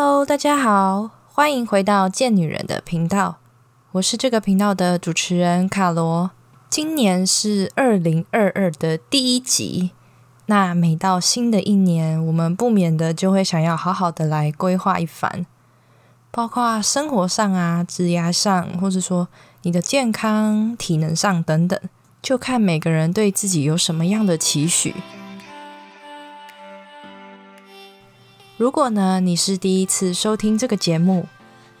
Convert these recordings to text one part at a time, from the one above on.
Hello，大家好，欢迎回到贱女人的频道，我是这个频道的主持人卡罗。今年是二零二二的第一集，那每到新的一年，我们不免的就会想要好好的来规划一番，包括生活上啊、职业上，或者说你的健康、体能上等等，就看每个人对自己有什么样的期许。如果呢，你是第一次收听这个节目，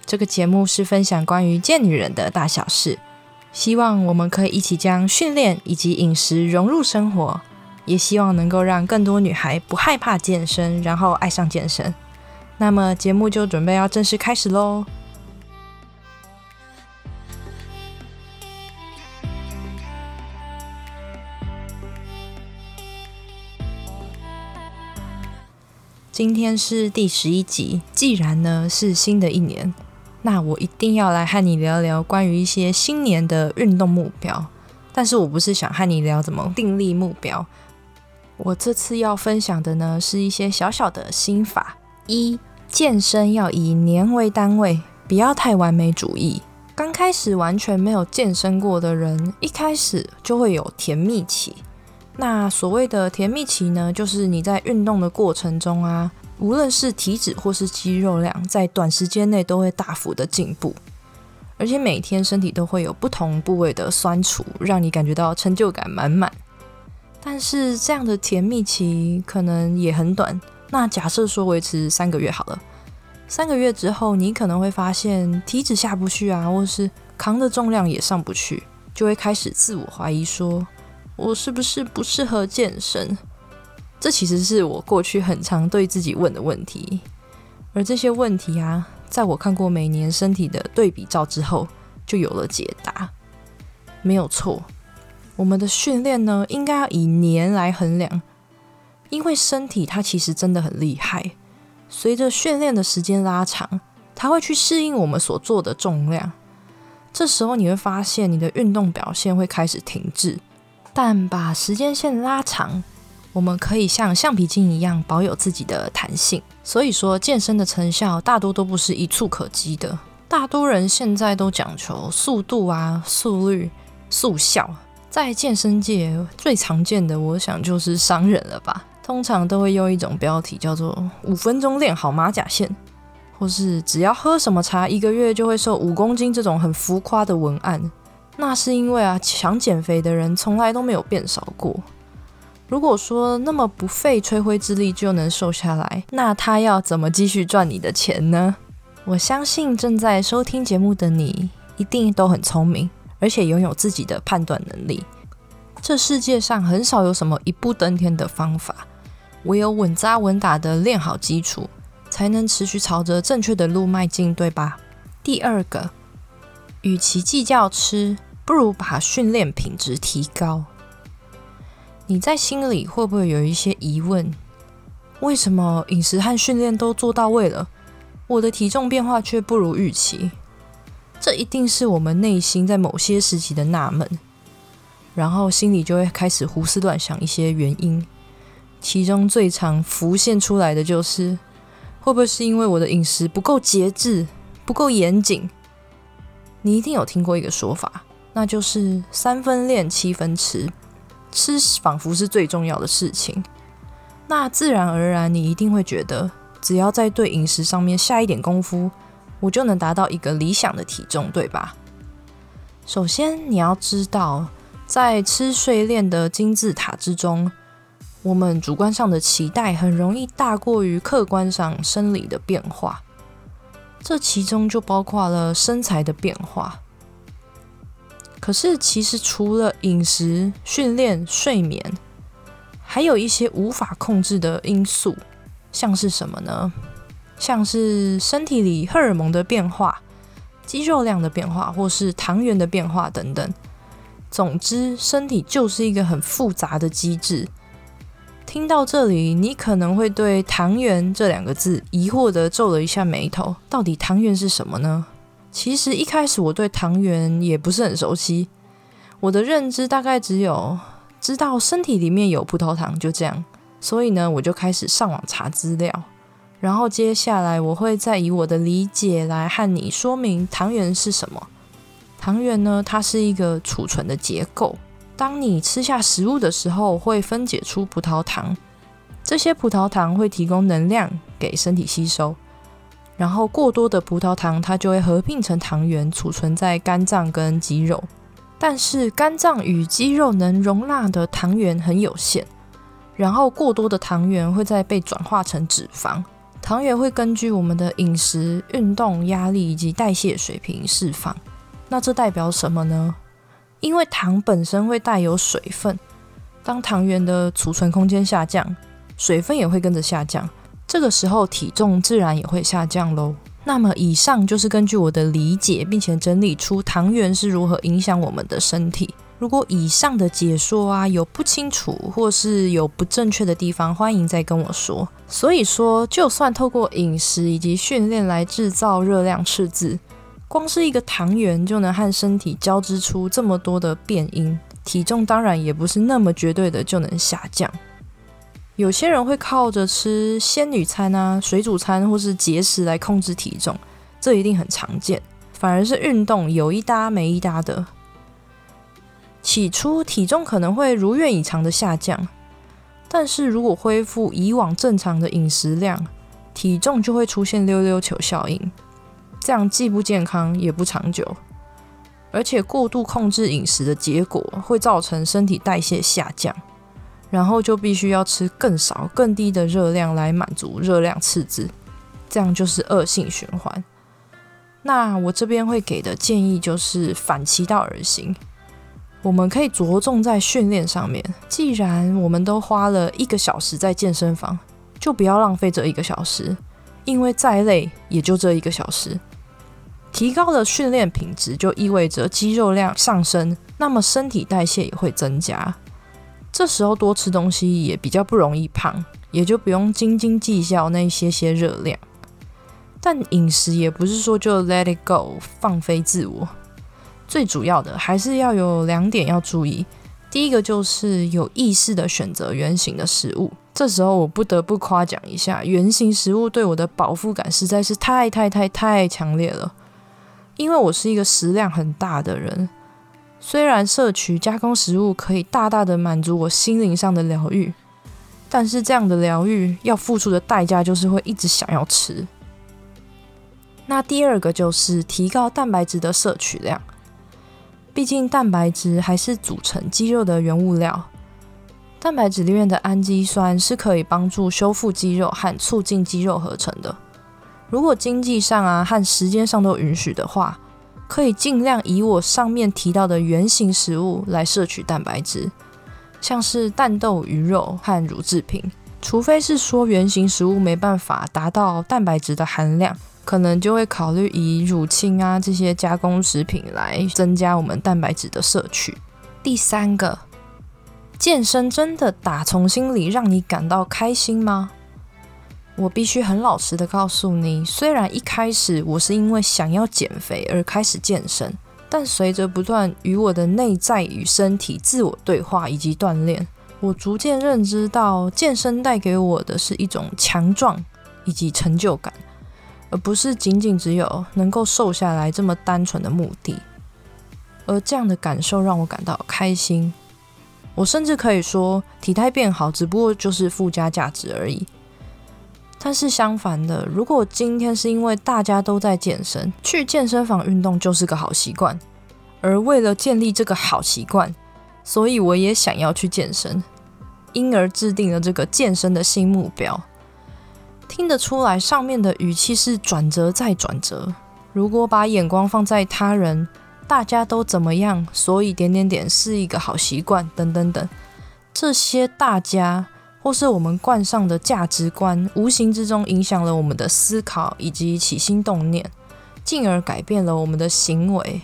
这个节目是分享关于贱女人的大小事。希望我们可以一起将训练以及饮食融入生活，也希望能够让更多女孩不害怕健身，然后爱上健身。那么节目就准备要正式开始喽。今天是第十一集，既然呢是新的一年。那我一定要来和你聊聊关于一些新年的运动目标，但是我不是想和你聊怎么订立目标。我这次要分享的呢，是一些小小的心法。一、健身要以年为单位，不要太完美主义。刚开始完全没有健身过的人，一开始就会有甜蜜期。那所谓的甜蜜期呢，就是你在运动的过程中啊。无论是体脂或是肌肉量，在短时间内都会大幅的进步，而且每天身体都会有不同部位的酸楚，让你感觉到成就感满满。但是这样的甜蜜期可能也很短。那假设说维持三个月好了，三个月之后，你可能会发现体脂下不去啊，或是扛的重量也上不去，就会开始自我怀疑，说我是不是不适合健身？这其实是我过去很常对自己问的问题，而这些问题啊，在我看过每年身体的对比照之后，就有了解答。没有错，我们的训练呢，应该要以年来衡量，因为身体它其实真的很厉害。随着训练的时间拉长，它会去适应我们所做的重量，这时候你会发现你的运动表现会开始停滞。但把时间线拉长。我们可以像橡皮筋一样保有自己的弹性，所以说健身的成效大多都不是一触可及的。大多人现在都讲求速度啊、速率、速效，在健身界最常见的，我想就是商人了吧。通常都会用一种标题叫做“五分钟练好马甲线”，或是只要喝什么茶，一个月就会瘦五公斤这种很浮夸的文案。那是因为啊，想减肥的人从来都没有变少过。如果说那么不费吹灰之力就能瘦下来，那他要怎么继续赚你的钱呢？我相信正在收听节目的你一定都很聪明，而且拥有自己的判断能力。这世界上很少有什么一步登天的方法，唯有稳扎稳打的练好基础，才能持续朝着正确的路迈进，对吧？第二个，与其计较吃，不如把训练品质提高。你在心里会不会有一些疑问？为什么饮食和训练都做到位了，我的体重变化却不如预期？这一定是我们内心在某些时期的纳闷，然后心里就会开始胡思乱想一些原因。其中最常浮现出来的就是，会不会是因为我的饮食不够节制、不够严谨？你一定有听过一个说法，那就是三分练，七分吃。吃仿佛是最重要的事情，那自然而然你一定会觉得，只要在对饮食上面下一点功夫，我就能达到一个理想的体重，对吧？首先你要知道，在吃睡练的金字塔之中，我们主观上的期待很容易大过于客观上生理的变化，这其中就包括了身材的变化。可是，其实除了饮食、训练、睡眠，还有一些无法控制的因素，像是什么呢？像是身体里荷尔蒙的变化、肌肉量的变化，或是糖原的变化等等。总之，身体就是一个很复杂的机制。听到这里，你可能会对“糖原”这两个字疑惑的皱了一下眉头。到底糖原是什么呢？其实一开始我对糖原也不是很熟悉，我的认知大概只有知道身体里面有葡萄糖就这样，所以呢我就开始上网查资料，然后接下来我会再以我的理解来和你说明糖原是什么。糖原呢，它是一个储存的结构。当你吃下食物的时候，会分解出葡萄糖，这些葡萄糖会提供能量给身体吸收。然后过多的葡萄糖，它就会合并成糖原，储存在肝脏跟肌肉。但是肝脏与肌肉能容纳的糖原很有限，然后过多的糖原会再被转化成脂肪。糖原会根据我们的饮食、运动、压力以及代谢水平释放。那这代表什么呢？因为糖本身会带有水分，当糖原的储存空间下降，水分也会跟着下降。这个时候体重自然也会下降喽。那么以上就是根据我的理解，并且整理出糖原是如何影响我们的身体。如果以上的解说啊有不清楚或是有不正确的地方，欢迎再跟我说。所以说，就算透过饮食以及训练来制造热量赤字，光是一个糖原就能和身体交织出这么多的变因，体重当然也不是那么绝对的就能下降。有些人会靠着吃仙女餐啊、水煮餐或是节食来控制体重，这一定很常见。反而是运动有一搭没一搭的，起初体重可能会如愿以偿的下降，但是如果恢复以往正常的饮食量，体重就会出现溜溜球效应，这样既不健康也不长久，而且过度控制饮食的结果会造成身体代谢下降。然后就必须要吃更少、更低的热量来满足热量赤字，这样就是恶性循环。那我这边会给的建议就是反其道而行，我们可以着重在训练上面。既然我们都花了一个小时在健身房，就不要浪费这一个小时，因为再累也就这一个小时。提高了训练品质，就意味着肌肉量上升，那么身体代谢也会增加。这时候多吃东西也比较不容易胖，也就不用斤斤计较那些些热量。但饮食也不是说就 let it go 放飞自我，最主要的还是要有两点要注意。第一个就是有意识的选择原形的食物。这时候我不得不夸奖一下，原形食物对我的饱腹感实在是太太太太强烈了，因为我是一个食量很大的人。虽然摄取加工食物可以大大的满足我心灵上的疗愈，但是这样的疗愈要付出的代价就是会一直想要吃。那第二个就是提高蛋白质的摄取量，毕竟蛋白质还是组成肌肉的原物料。蛋白质里面的氨基酸是可以帮助修复肌肉和促进肌肉合成的。如果经济上啊和时间上都允许的话。可以尽量以我上面提到的原型食物来摄取蛋白质，像是蛋豆、鱼肉和乳制品。除非是说原型食物没办法达到蛋白质的含量，可能就会考虑以乳清啊这些加工食品来增加我们蛋白质的摄取。第三个，健身真的打从心里让你感到开心吗？我必须很老实的告诉你，虽然一开始我是因为想要减肥而开始健身，但随着不断与我的内在与身体自我对话以及锻炼，我逐渐认知到健身带给我的是一种强壮以及成就感，而不是仅仅只有能够瘦下来这么单纯的目的。而这样的感受让我感到开心，我甚至可以说体态变好只不过就是附加价值而已。但是相反的，如果今天是因为大家都在健身，去健身房运动就是个好习惯，而为了建立这个好习惯，所以我也想要去健身，因而制定了这个健身的新目标。听得出来，上面的语气是转折再转折。如果把眼光放在他人，大家都怎么样，所以点点点是一个好习惯，等等等，这些大家。或是我们冠上的价值观，无形之中影响了我们的思考以及起心动念，进而改变了我们的行为。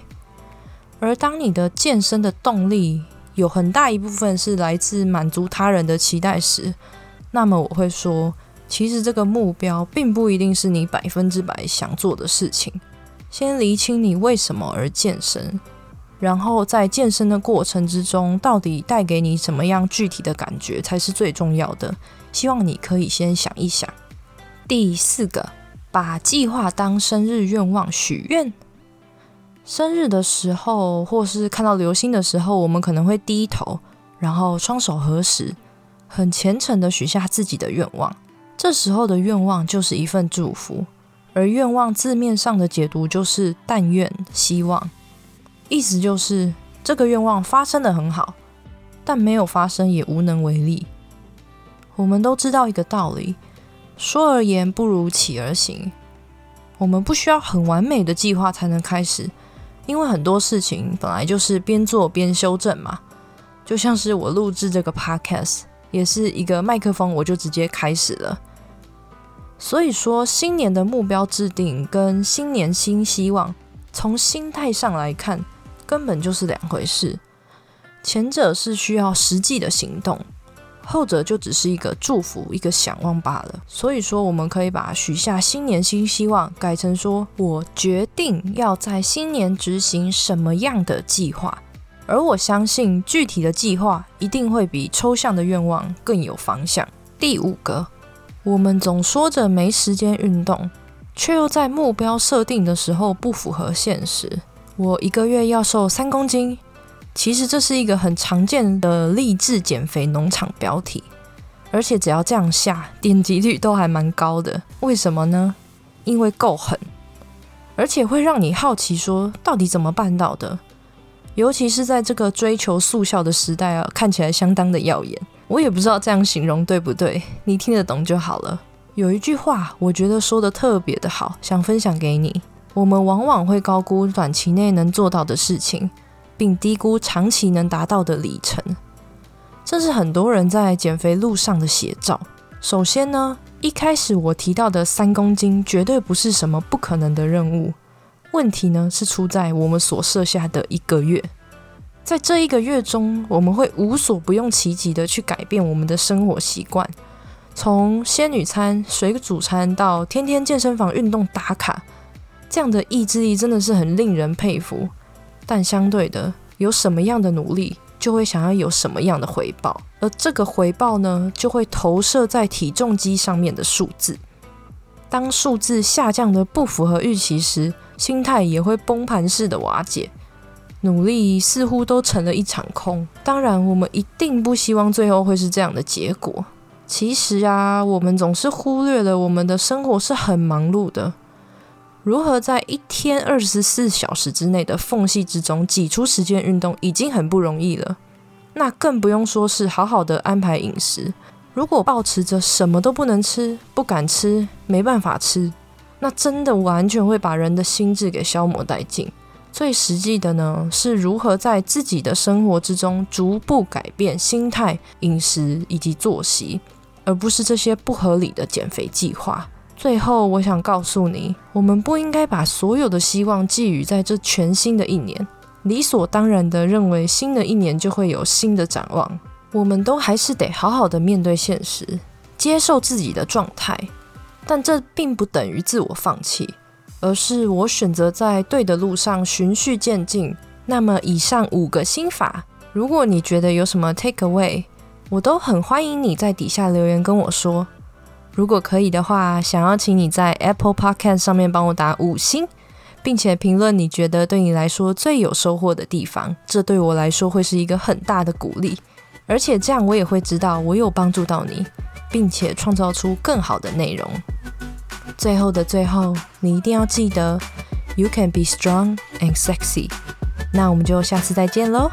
而当你的健身的动力有很大一部分是来自满足他人的期待时，那么我会说，其实这个目标并不一定是你百分之百想做的事情。先厘清你为什么而健身。然后在健身的过程之中，到底带给你什么样具体的感觉才是最重要的？希望你可以先想一想。第四个，把计划当生日愿望许愿。生日的时候，或是看到流星的时候，我们可能会低头，然后双手合十，很虔诚的许下自己的愿望。这时候的愿望就是一份祝福，而愿望字面上的解读就是但愿、希望，意思就是这个愿望发生的很好，但没有发生也无能为力。我们都知道一个道理。说而言不如起而行。我们不需要很完美的计划才能开始，因为很多事情本来就是边做边修正嘛。就像是我录制这个 podcast，也是一个麦克风，我就直接开始了。所以说，新年的目标制定跟新年新希望，从心态上来看，根本就是两回事。前者是需要实际的行动。后者就只是一个祝福，一个想望罢了。所以说，我们可以把许下新年新希望改成说：我决定要在新年执行什么样的计划，而我相信具体的计划一定会比抽象的愿望更有方向。第五个，我们总说着没时间运动，却又在目标设定的时候不符合现实。我一个月要瘦三公斤。其实这是一个很常见的励志减肥农场标题，而且只要这样下，点击率都还蛮高的。为什么呢？因为够狠，而且会让你好奇，说到底怎么办到的？尤其是在这个追求速效的时代啊，看起来相当的耀眼。我也不知道这样形容对不对，你听得懂就好了。有一句话，我觉得说的特别的好，想分享给你。我们往往会高估短期内能做到的事情。并低估长期能达到的里程，这是很多人在减肥路上的写照。首先呢，一开始我提到的三公斤绝对不是什么不可能的任务，问题呢是出在我们所设下的一个月。在这一个月中，我们会无所不用其极的去改变我们的生活习惯，从仙女餐、水煮餐到天天健身房运动打卡，这样的意志力真的是很令人佩服。但相对的，有什么样的努力，就会想要有什么样的回报，而这个回报呢，就会投射在体重机上面的数字。当数字下降的不符合预期时，心态也会崩盘式的瓦解，努力似乎都成了一场空。当然，我们一定不希望最后会是这样的结果。其实啊，我们总是忽略了我们的生活是很忙碌的。如何在一天二十四小时之内的缝隙之中挤出时间运动，已经很不容易了。那更不用说是好好的安排饮食。如果保持着什么都不能吃、不敢吃、没办法吃，那真的完全会把人的心智给消磨殆尽。最实际的呢，是如何在自己的生活之中逐步改变心态、饮食以及作息，而不是这些不合理的减肥计划。最后，我想告诉你，我们不应该把所有的希望寄予在这全新的一年，理所当然的认为新的一年就会有新的展望。我们都还是得好好的面对现实，接受自己的状态。但这并不等于自我放弃，而是我选择在对的路上循序渐进。那么，以上五个心法，如果你觉得有什么 take away，我都很欢迎你在底下留言跟我说。如果可以的话，想要请你在 Apple Podcast 上面帮我打五星，并且评论你觉得对你来说最有收获的地方，这对我来说会是一个很大的鼓励，而且这样我也会知道我有帮助到你，并且创造出更好的内容。最后的最后，你一定要记得，You can be strong and sexy。那我们就下次再见喽。